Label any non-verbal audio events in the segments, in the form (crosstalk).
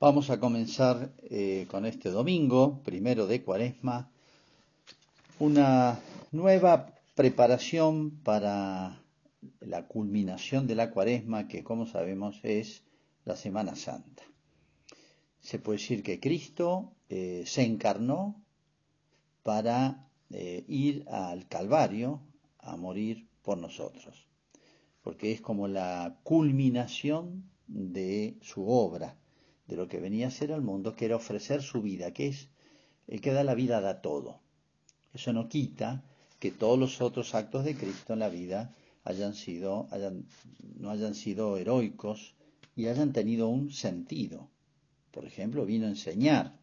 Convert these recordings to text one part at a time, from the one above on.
Vamos a comenzar eh, con este domingo, primero de Cuaresma, una nueva preparación para la culminación de la Cuaresma, que como sabemos es la Semana Santa. Se puede decir que Cristo eh, se encarnó para eh, ir al Calvario a morir por nosotros, porque es como la culminación de su obra, de lo que venía a ser al mundo, que era ofrecer su vida, que es el que da la vida da todo. Eso no quita que todos los otros actos de Cristo en la vida hayan sido, no hayan sido heroicos y hayan tenido un sentido. Por ejemplo, vino a enseñar,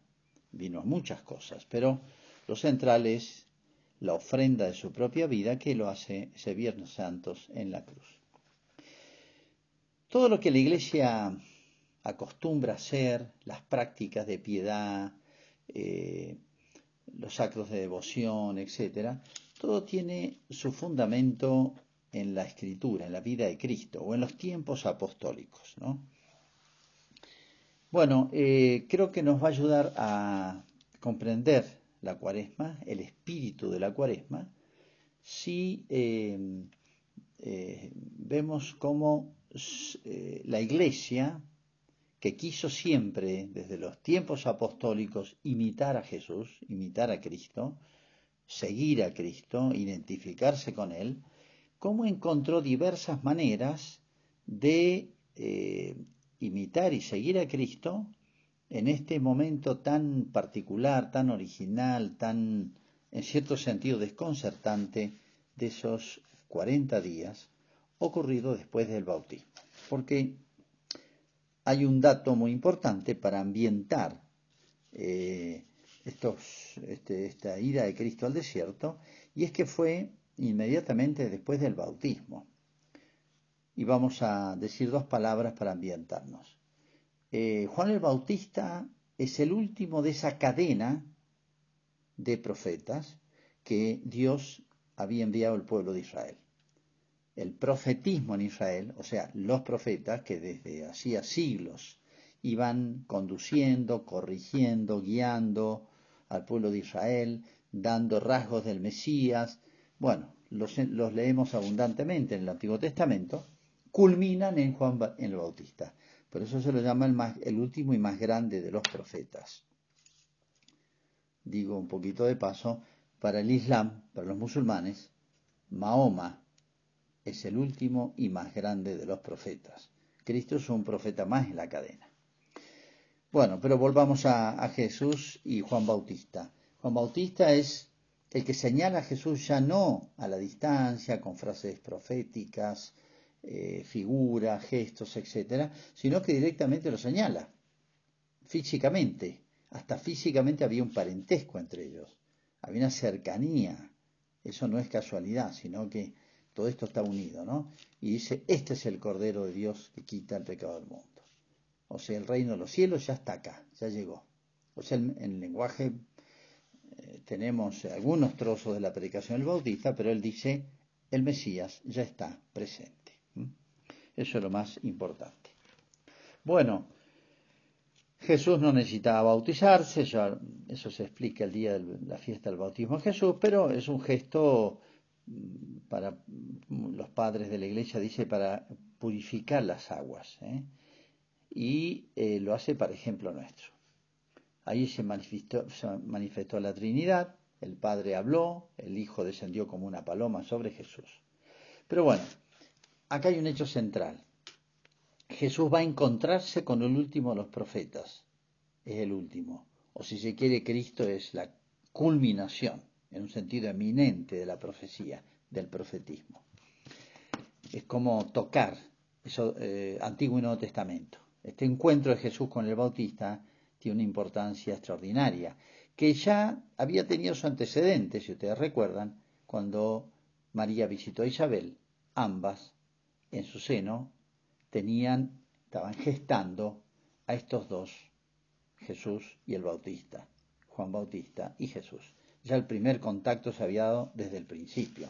vino a muchas cosas, pero lo central es la ofrenda de su propia vida que lo hace ese Viernes Santos en la cruz. Todo lo que la Iglesia acostumbra hacer, las prácticas de piedad, eh, los actos de devoción, etc., todo tiene su fundamento en la escritura, en la vida de Cristo o en los tiempos apostólicos. Bueno, eh, creo que nos va a ayudar a comprender la cuaresma, el espíritu de la cuaresma, si eh, vemos cómo la iglesia, que quiso siempre, desde los tiempos apostólicos, imitar a Jesús, imitar a Cristo, seguir a Cristo, identificarse con Él, cómo encontró diversas maneras de eh, imitar y seguir a Cristo en este momento tan particular, tan original, tan, en cierto sentido, desconcertante de esos 40 días ocurridos después del bautismo. Porque hay un dato muy importante para ambientar eh, este, esta ida de Cristo al desierto, y es que fue inmediatamente después del bautismo. Y vamos a decir dos palabras para ambientarnos. Eh, Juan el Bautista es el último de esa cadena de profetas que Dios había enviado al pueblo de Israel. El profetismo en Israel, o sea, los profetas que desde hacía siglos iban conduciendo, corrigiendo, guiando al pueblo de Israel, dando rasgos del Mesías, bueno, los, leemos abundantemente en el Antiguo Testamento, culminan en Juan el Bautista. Por eso se lo llama el, el último y más grande de los profetas. Digo un poquito de paso, para el Islam, para los musulmanes, Mahoma es el último y más grande de los profetas. Cristo es un profeta más en la cadena. Bueno, pero volvamos a, Jesús y Juan Bautista. Juan Bautista es el que señala a Jesús ya no a la distancia, con frases proféticas, eh, figuras, gestos, etcétera, sino que directamente lo señala, físicamente. Hasta físicamente había un parentesco entre ellos, había una cercanía. Eso no es casualidad, sino que todo esto está unido, ¿no? Y dice, este es el Cordero de Dios que quita el pecado del mundo. O sea, el reino de los cielos ya está acá, ya llegó. O sea, en el lenguaje eh, tenemos algunos trozos de la predicación del Bautista, pero él dice, el Mesías ya está presente. Eso es lo más importante. Bueno, Jesús no necesitaba bautizarse, eso se explica el día de la fiesta del bautismo de Jesús, pero es un gesto mm, para los padres de la iglesia, dice, para purificar las aguas. ¿eh? Y eh, lo hace para ejemplo nuestro. Ahí se manifestó, se manifestó la Trinidad, el Padre habló, el Hijo descendió como una paloma sobre Jesús. Pero bueno, acá hay un hecho central. Jesús va a encontrarse con el último de los profetas. Es el último. O si se quiere, Cristo es la culminación, en un sentido eminente de la profecía, del profetismo. Es como tocar eso, eh, Antiguo y Nuevo Testamento. Este encuentro de Jesús con el Bautista tiene una importancia extraordinaria, que ya había tenido su antecedente, si ustedes recuerdan, cuando María visitó a Isabel, ambas en su seno tenían, estaban gestando a estos dos, Jesús y el Bautista, Juan Bautista y Jesús. Ya el primer contacto se había dado desde el principio.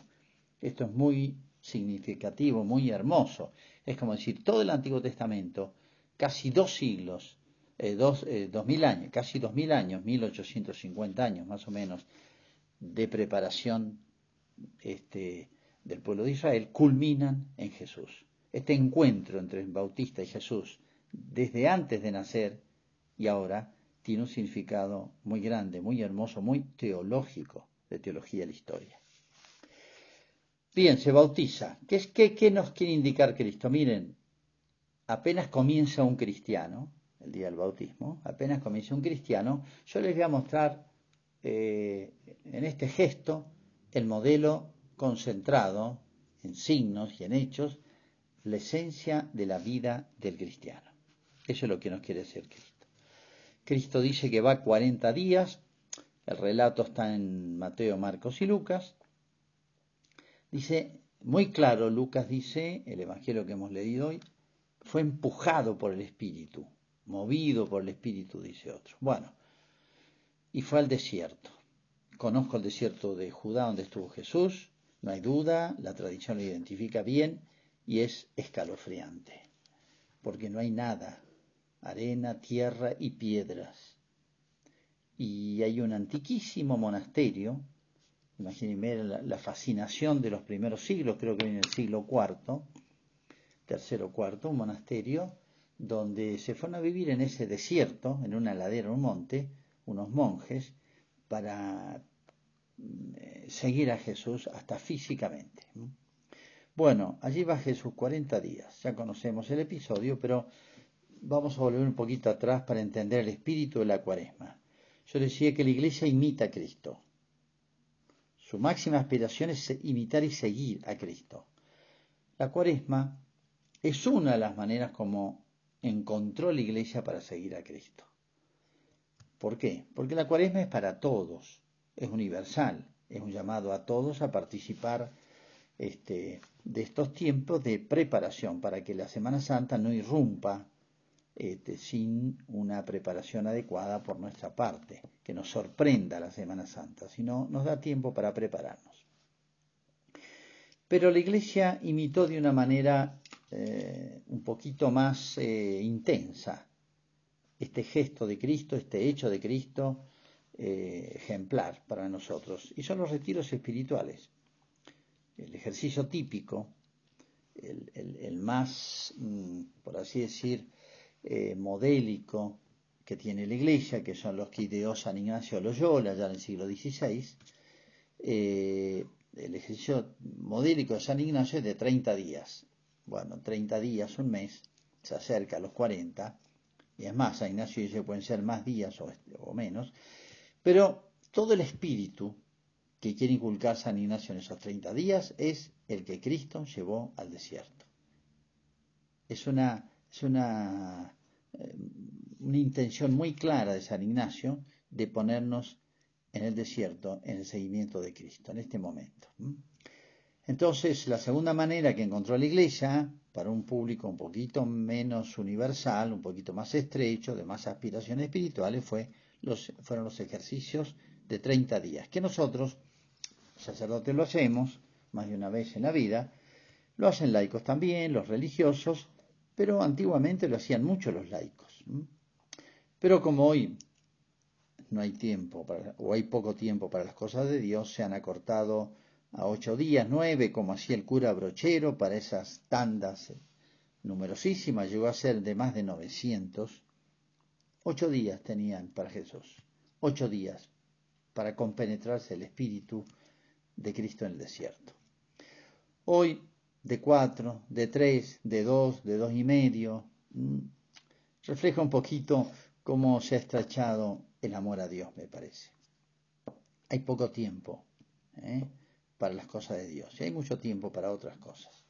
Esto es muy significativo, muy hermoso. Es como decir, todo el Antiguo Testamento, casi dos siglos eh, dos, eh, mil años, casi dos mil años, 1850 años más o menos, de preparación este, del pueblo de Israel, culminan en Jesús. Este encuentro entre Bautista y Jesús, desde antes de nacer y ahora, tiene un significado muy grande, muy hermoso, muy teológico, de teología de la historia. Bien, se bautiza. ¿Qué, es, qué, nos quiere indicar Cristo? Miren, apenas comienza un cristiano, el día del bautismo, apenas comienza un cristiano, yo les voy a mostrar eh, en este gesto el modelo concentrado en signos y en hechos, la esencia de la vida del cristiano. Eso es lo que nos quiere decir Cristo. Cristo dice que va 40 días, el relato está en Mateo, Marcos y Lucas. Dice, muy claro, Lucas dice, el Evangelio que hemos leído hoy, fue empujado por el Espíritu, movido por el Espíritu, dice otro. Bueno, y fue al desierto. Conozco el desierto de Judá donde estuvo Jesús, no hay duda, la tradición lo identifica bien y es escalofriante, porque no hay nada, arena, tierra y piedras. Y hay un antiquísimo monasterio, imagínense la, fascinación de los primeros siglos, creo que en el siglo IV, tercero cuarto, un monasterio donde se fueron a vivir en ese desierto, en una ladera, un monte, unos monjes, para eh, seguir a Jesús hasta físicamente. Bueno, allí va Jesús 40 días, ya conocemos el episodio, pero vamos a volver un poquito atrás para entender el espíritu de la cuaresma. Yo decía que la iglesia imita a Cristo. Su máxima aspiración es imitar y seguir a Cristo. La cuaresma es una de las maneras como encontró la iglesia para seguir a Cristo. ¿Por qué? Porque la cuaresma es para todos, es universal, es un llamado a todos a participar este, de estos tiempos de preparación para que la Semana Santa no irrumpa este, sin una preparación adecuada por nuestra parte, que nos sorprenda la Semana Santa, sino nos da tiempo para prepararnos. Pero la Iglesia imitó de una manera eh, un poquito más eh, intensa este gesto de Cristo, este hecho de Cristo eh, ejemplar para nosotros. Y son los retiros espirituales. El ejercicio típico, el, más, mm, por así decir, modélico que tiene la Iglesia, que son los que ideó San Ignacio Loyola ya en el siglo XVI, el ejercicio modélico de San Ignacio es de 30 días. Bueno, 30 días, un mes, se acerca a los 40, y es más, a Ignacio dice pueden ser más días o, menos, pero todo el espíritu que quiere inculcar San Ignacio en esos 30 días es el que Cristo llevó al desierto. Es una, es una, eh, una intención muy clara de San Ignacio de ponernos en el desierto, en el seguimiento de Cristo, en este momento. Entonces, la segunda manera que encontró la Iglesia, para un público un poquito menos universal, un poquito más estrecho, de más aspiraciones espirituales, fue los, fueron los ejercicios de 30 días, que nosotros, sacerdotes, lo hacemos más de una vez en la vida, lo hacen laicos también, los religiosos, pero antiguamente lo hacían mucho los laicos. Pero como hoy no hay tiempo o hay poco tiempo para las cosas de Dios, se han acortado a ocho días, nueve, como hacía el cura Brochero para esas tandas numerosísimas, llegó a ser de más de 900. Ocho días tenían para Jesús, ocho días para compenetrarse el Espíritu de Cristo en el desierto. Hoy, de cuatro, de tres, de dos, de dos y medio, mm, refleja un poquito cómo se ha estrechado el amor a Dios, me parece. Hay poco tiempo. ¿eh? para las cosas de Dios y hay mucho tiempo para otras cosas.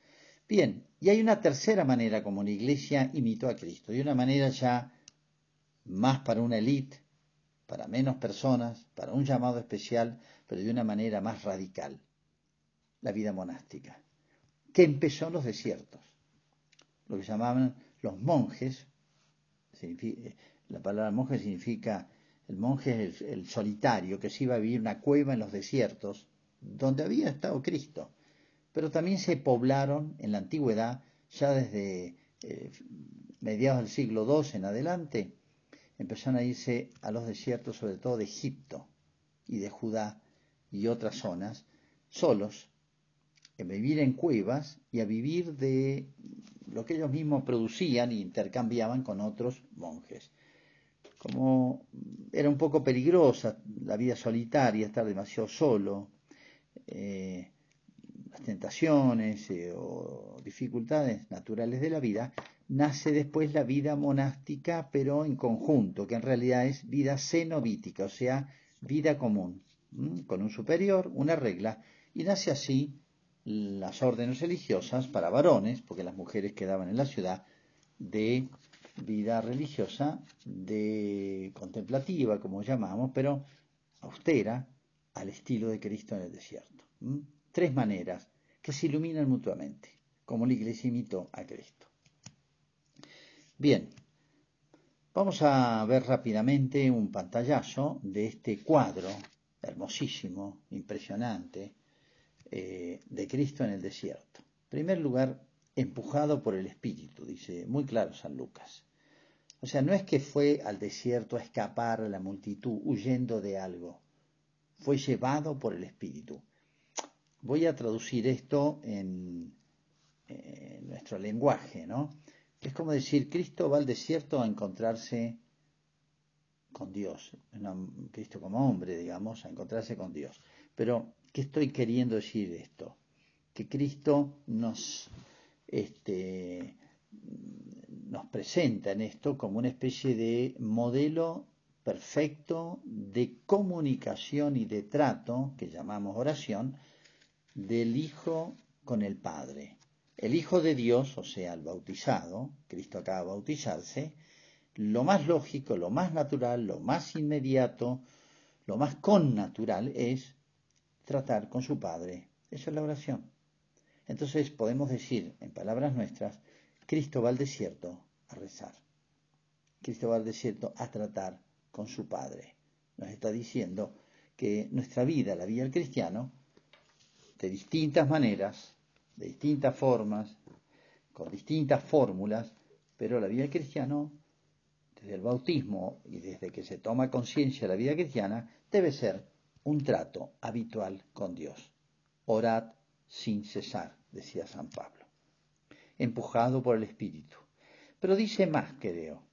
Bien, y hay una tercera manera como la iglesia imitó a Cristo, y una manera ya más para una élite, para menos personas, para un llamado especial, pero de una manera más radical, la vida monástica, que empezó en los desiertos, lo que llamaban los monjes, la palabra monje significa, el monje el, solitario que se iba a vivir una cueva en los desiertos, donde había estado Cristo. Pero también se poblaron en la antigüedad, ya desde eh, mediados del siglo II en adelante, empezaron a irse a los desiertos, sobre todo de Egipto y de Judá y otras zonas, solos, a vivir en cuevas y a vivir de lo que ellos mismos producían e intercambiaban con otros monjes. Como era un poco peligrosa la vida solitaria, estar demasiado solo, eh, las tentaciones eh, o dificultades naturales de la vida, nace después la vida monástica, pero en conjunto, que en realidad es vida cenobítica, o sea, vida común, con un superior, una regla, y nace así las órdenes religiosas para varones, porque las mujeres quedaban en la ciudad, de vida religiosa, de contemplativa, como llamamos, pero austera, al estilo de Cristo en el desierto. Tres maneras que se iluminan mutuamente, como la iglesia imitó a Cristo. Bien, vamos a ver rápidamente un pantallazo de este cuadro hermosísimo, impresionante, eh, de Cristo en el desierto. En primer lugar, empujado por el Espíritu, dice muy claro San Lucas. O sea, no es que fue al desierto a escapar a la multitud huyendo de algo, fue llevado por el Espíritu. Voy a traducir esto en, en nuestro lenguaje, ¿no? Es como decir, Cristo va al desierto a encontrarse con Dios, Cristo como hombre, digamos, a encontrarse con Dios. Pero ¿Qué estoy queriendo decir esto? Que Cristo nos, este, nos presenta en esto como una especie de modelo perfecto de comunicación y de trato, que llamamos oración, del Hijo con el Padre. El Hijo de Dios, o sea, el bautizado, Cristo acaba de bautizarse, lo más lógico, lo más natural, lo más inmediato, lo más connatural es tratar con su Padre. Eso es la oración. Entonces podemos decir, en palabras nuestras, Cristo va al desierto a rezar. Cristo va al desierto a tratar con su Padre. Nos está diciendo que nuestra vida, la vida del cristiano, de distintas maneras, de distintas formas, con distintas fórmulas, pero la vida del cristiano, desde el bautismo y desde que se toma conciencia de la vida cristiana, debe ser un trato habitual con Dios. Orad sin cesar, decía San Pablo, empujado por el Espíritu. Pero dice más, creo.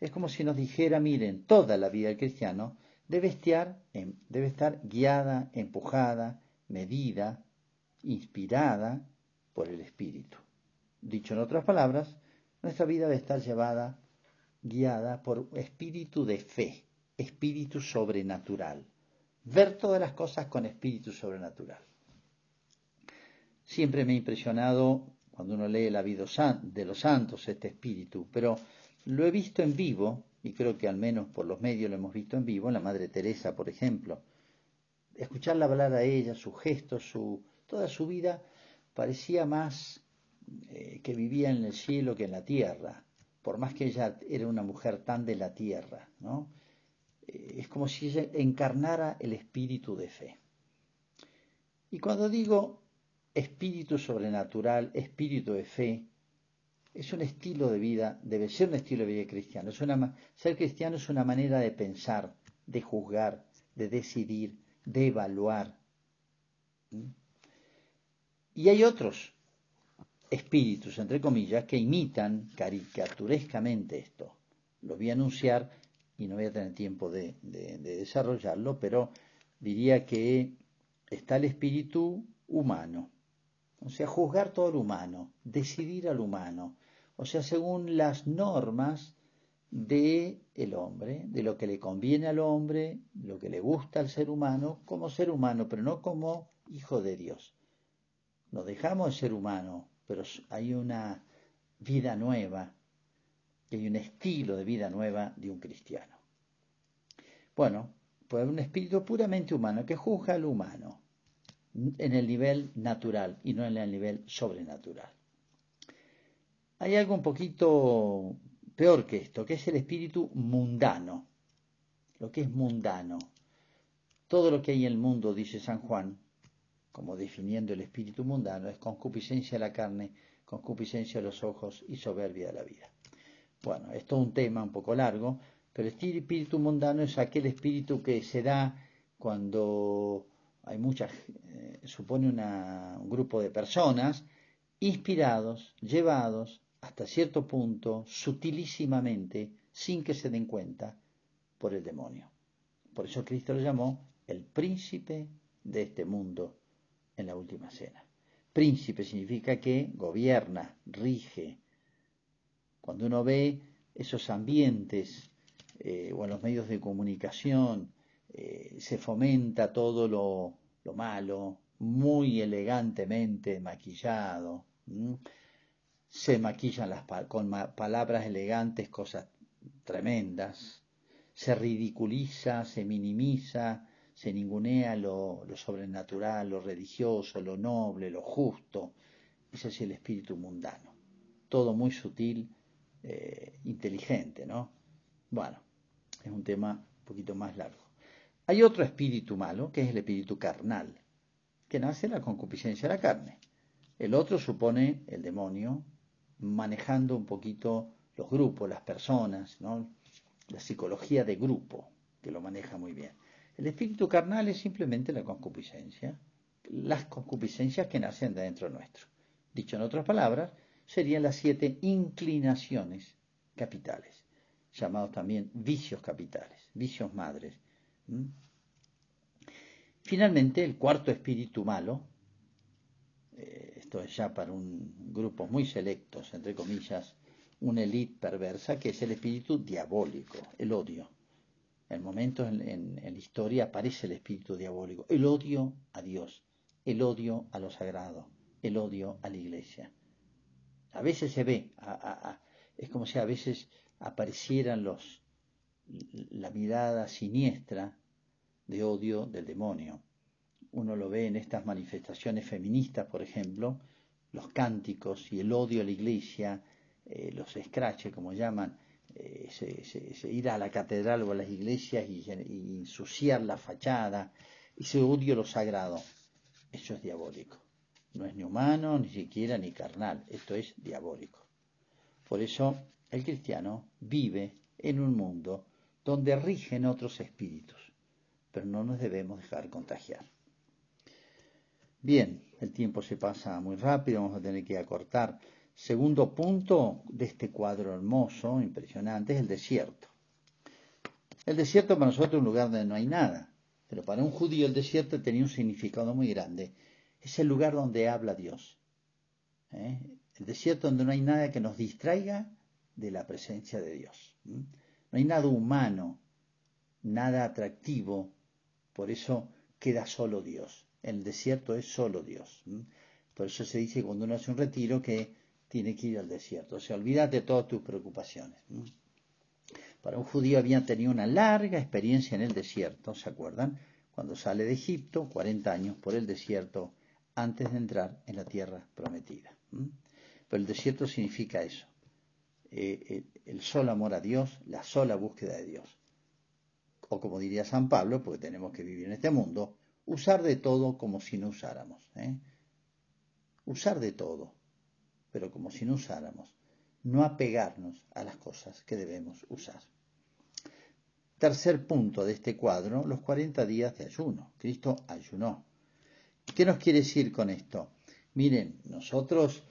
Es como si nos dijera, miren, toda la vida del cristiano debe estar, debe estar guiada, empujada, medida, inspirada por el Espíritu. Dicho en otras palabras, nuestra vida debe estar llevada, guiada por espíritu de fe, espíritu sobrenatural ver todas las cosas con espíritu sobrenatural. Siempre me ha impresionado cuando uno lee la vida de los santos este espíritu, pero lo he visto en vivo, y creo que al menos por los medios lo hemos visto en vivo, la Madre Teresa, por ejemplo. Escucharla hablar a ella, sus gestos, su, toda su vida, parecía más eh, que vivía en el cielo que en la tierra, por más que ella era una mujer tan de la tierra, ¿no? Es como si ella encarnara el espíritu de fe. Y cuando digo espíritu sobrenatural, espíritu de fe, es un estilo de vida, debe ser un estilo de vida cristiano. Es una, ser cristiano es una manera de pensar, de juzgar, de decidir, de evaluar. ¿Mm? Y hay otros espíritus, entre comillas, que imitan caricaturescamente esto. Lo voy a anunciar y no voy a tener tiempo de, desarrollarlo, pero diría que está el espíritu humano, o sea, juzgar todo lo humano, decidir al humano, o sea, según las normas de hombre, de lo que le conviene al hombre, lo que le gusta al ser humano, como ser humano, pero no como hijo de Dios. Nos dejamos de ser humano, pero hay una vida nueva que hay un estilo de vida nueva de un cristiano. Bueno, pues un espíritu puramente humano que juzga al humano en el nivel natural y no en el nivel sobrenatural. Hay algo un poquito peor que esto, que es el espíritu mundano, lo que es mundano. Todo lo que hay en el mundo, dice San Juan, como definiendo el espíritu mundano, es concupiscencia de la carne, concupiscencia de los ojos y soberbia de la vida. Bueno, esto es un tema un poco largo, Pero el espíritu mundano es aquel espíritu que se da cuando hay muchas, eh, supone un grupo de personas inspirados, llevados hasta cierto punto, sutilísimamente, sin que se den cuenta, por el demonio. Por eso Cristo lo llamó el príncipe de este mundo en la última cena. Príncipe significa que gobierna, rige. Cuando uno ve esos ambientes eh, o en los medios de comunicación, eh, se fomenta todo lo, malo, muy elegantemente maquillado. Se maquillan las, con palabras elegantes cosas tremendas. Se ridiculiza, se minimiza, se ningunea lo, sobrenatural, lo religioso, lo noble, lo justo. Ese es el espíritu mundano. Todo muy sutil, eh, inteligente, ¿no? Bueno, es un tema un poquito más largo. Hay otro espíritu malo, que es el espíritu carnal, que nace la concupiscencia de la carne. El otro supone el demonio manejando un poquito los grupos, las personas, ¿no? la psicología de grupo, que lo maneja muy bien. El espíritu carnal es simplemente la concupiscencia, las concupiscencias que nacen dentro nuestro. Dicho en otras palabras, serían las siete inclinaciones capitales, llamados también vicios capitales, vicios madres. Finalmente, el cuarto espíritu malo, eh, esto es ya para un grupo muy selectos, entre comillas, una élite perversa, que es el espíritu diabólico, el odio en momentos en, la historia aparece el espíritu diabólico, el odio a Dios, el odio a lo sagrado, el odio a la iglesia. A veces se ve, es como si a veces aparecieran los, la mirada siniestra de odio del demonio. Uno lo ve en estas manifestaciones feministas, por ejemplo, los cánticos y el odio a la iglesia, eh, los escraches, como llaman, eh, ir a la catedral o a las iglesias y, ensuciar la fachada, ese odio lo sagrado, eso es diabólico. No es ni humano, ni siquiera ni carnal, esto es diabólico. Por eso el cristiano vive en un mundo donde rigen otros espíritus, pero no nos debemos dejar contagiar. Bien, el tiempo se pasa muy rápido, vamos a tener que acortar. Segundo punto de este cuadro hermoso, impresionante, es el desierto. El desierto para nosotros es un lugar donde no hay nada, pero para un judío el desierto tenía un significado muy grande. Es el lugar donde habla Dios. ¿eh? El desierto donde no hay nada que nos distraiga de la presencia de Dios. No hay nada humano, nada atractivo, por eso queda solo Dios. El desierto es solo Dios. Por eso se dice cuando uno hace un retiro que tiene que ir al desierto. O sea, olvídate de todas tus preocupaciones. Para un judío había tenido una larga experiencia en el desierto, ¿se acuerdan? Cuando sale de Egipto, 40 años por el desierto, antes de entrar en la tierra prometida. Pero el desierto significa eso, eh, el solo amor a Dios, la sola búsqueda de Dios. O como diría San Pablo, porque tenemos que vivir en este mundo, usar de todo como si no usáramos. ¿eh? Usar de todo pero como si no usáramos, no apegarnos a las cosas que debemos usar. Tercer punto de este cuadro, los 40 días de ayuno. Cristo ayunó. ¿Qué nos quiere decir con esto? Miren, nosotros,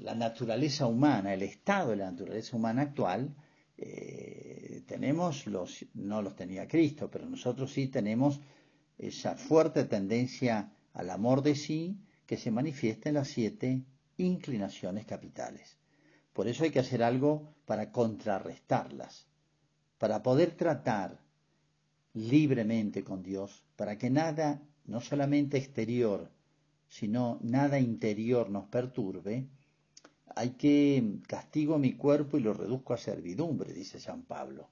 la naturaleza humana, el estado de la naturaleza humana actual, eh, tenemos los, no los tenía Cristo, pero nosotros sí tenemos esa fuerte tendencia al amor de sí que se manifiesta en las siete inclinaciones capitales. Por eso hay que hacer algo para contrarrestarlas, para poder tratar libremente con Dios, para que nada, no solamente exterior, sino nada interior nos perturbe, hay que castigo mi cuerpo y lo reduzco a servidumbre, dice San Pablo.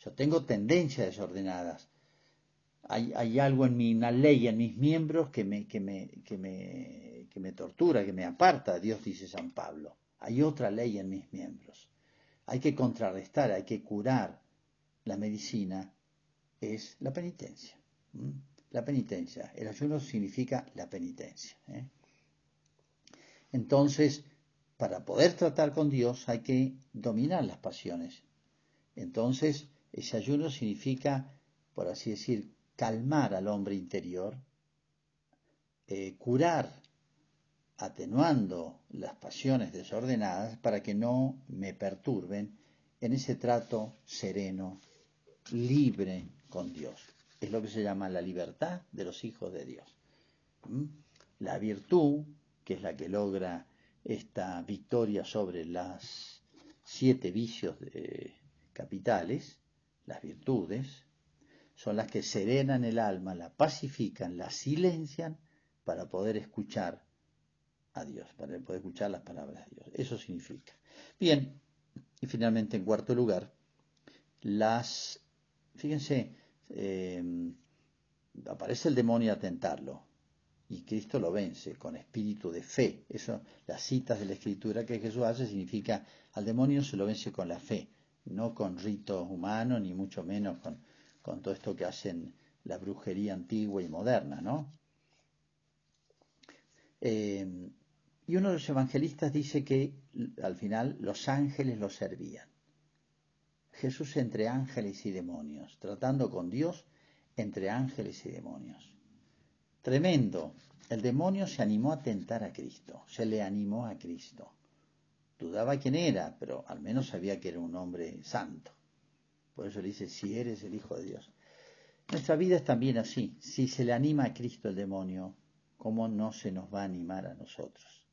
Yo tengo tendencias desordenadas. Hay, hay algo en mí, una ley en mis miembros que me, que me, que me que me tortura, que me aparta, Dios dice San Pablo. Hay otra ley en mis miembros. Hay que contrarrestar, hay que curar. La medicina es la penitencia. La penitencia. El ayuno significa la penitencia. ¿eh? Entonces, para poder tratar con Dios hay que dominar las pasiones. Entonces, Ese ayuno significa, por así decir, calmar al hombre interior, eh, curar, atenuando las pasiones desordenadas para que no me perturben en ese trato sereno, libre con Dios. Es lo que se llama la libertad de los hijos de Dios. ¿Mm? La virtud, que es la que logra esta victoria sobre las siete vicios capitales, las virtudes, son las que serenan el alma, la pacifican, la silencian para poder escuchar a Dios, para poder escuchar las palabras de Dios. Eso significa. Bien, y finalmente en cuarto lugar, las, fíjense, eh, aparece el demonio a tentarlo y Cristo lo vence con espíritu de fe. Eso, las citas de la escritura que Jesús hace significa al demonio se lo vence con la fe, no con ritos humanos, ni mucho menos con, con todo esto que hacen la brujería antigua y moderna, ¿no? Eh, y uno de los evangelistas dice que al final los ángeles lo servían. Jesús entre ángeles y demonios, tratando con Dios entre ángeles y demonios. Tremendo. El demonio se animó a tentar a Cristo, se le animó a Cristo. Dudaba quién era, pero al menos sabía que era un hombre santo. Por eso le dice, si eres el Hijo de Dios. Nuestra vida es también así. Si se le anima a Cristo el demonio, ¿cómo no se nos va a animar a nosotros?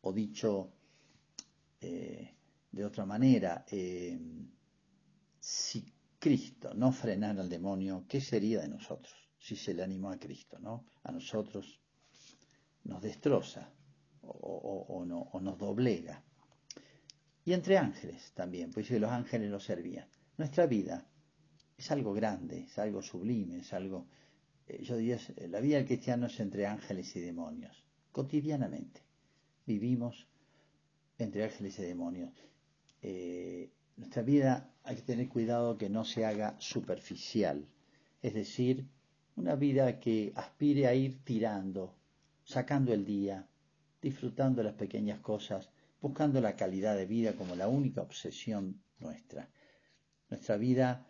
O dicho eh, de otra manera, eh, si Cristo no frenara al demonio, ¿qué sería de nosotros? Si se le animó a Cristo, ¿no? A nosotros nos destroza o, no, o nos doblega. Y entre ángeles también, pues los ángeles lo servían. Nuestra vida es algo grande, es algo sublime, es algo, eh, yo diría, la vida del cristiano es entre ángeles y demonios, cotidianamente. Vivimos entre ángeles y demonios. Eh, nuestra vida hay que tener cuidado que no se haga superficial, es decir, una vida que aspire a ir tirando, sacando el día, disfrutando las pequeñas cosas, buscando la calidad de vida como la única obsesión nuestra. Nuestra vida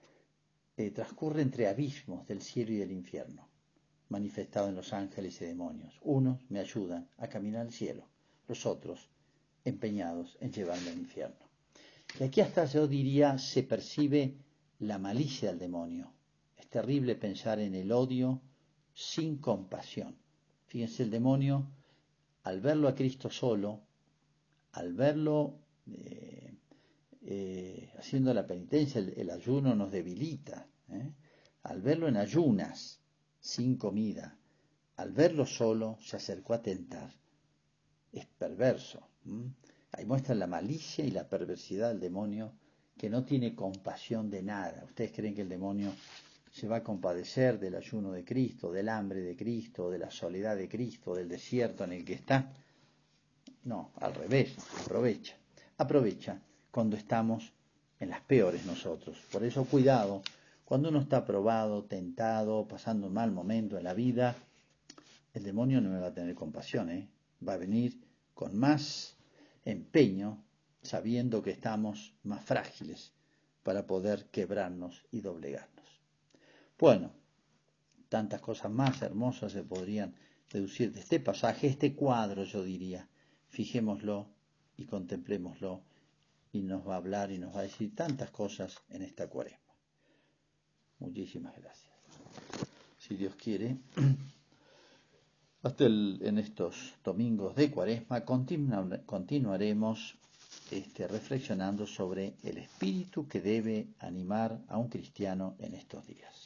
eh, transcurre entre abismos del cielo y del infierno, manifestado en los ángeles y demonios. Unos me ayudan a caminar al cielo, los otros empeñados en llevarme al infierno. Y aquí hasta yo diría se percibe la malicia del demonio. Es terrible pensar en el odio sin compasión. Fíjense, el demonio, al verlo a Cristo solo, al verlo eh, eh, haciendo la penitencia, el, ayuno nos debilita. ¿eh? Al verlo en ayunas, sin comida, al verlo solo, se acercó a tentar. Es perverso. Ahí muestra la malicia y la perversidad del demonio que no tiene compasión de nada. ¿Ustedes creen que el demonio se va a compadecer del ayuno de Cristo, del hambre de Cristo, de la soledad de Cristo, del desierto en el que está? No, al revés, aprovecha. Aprovecha cuando estamos en las peores nosotros. Por eso cuidado, cuando uno está probado, tentado, pasando un mal momento en la vida, el demonio no va a tener compasión, ¿eh? va a venir con más empeño sabiendo que estamos más frágiles para poder quebrarnos y doblegarnos. Bueno, tantas cosas más hermosas se podrían deducir de este pasaje, este cuadro yo diría, fijémoslo y contemplémoslo y nos va a hablar y nos va a decir tantas cosas en esta cuaresma. Muchísimas gracias. Si Dios quiere, (clears throat) hasta en estos domingos de cuaresma continuaremos este, reflexionando sobre el espíritu que debe animar a un cristiano en estos días.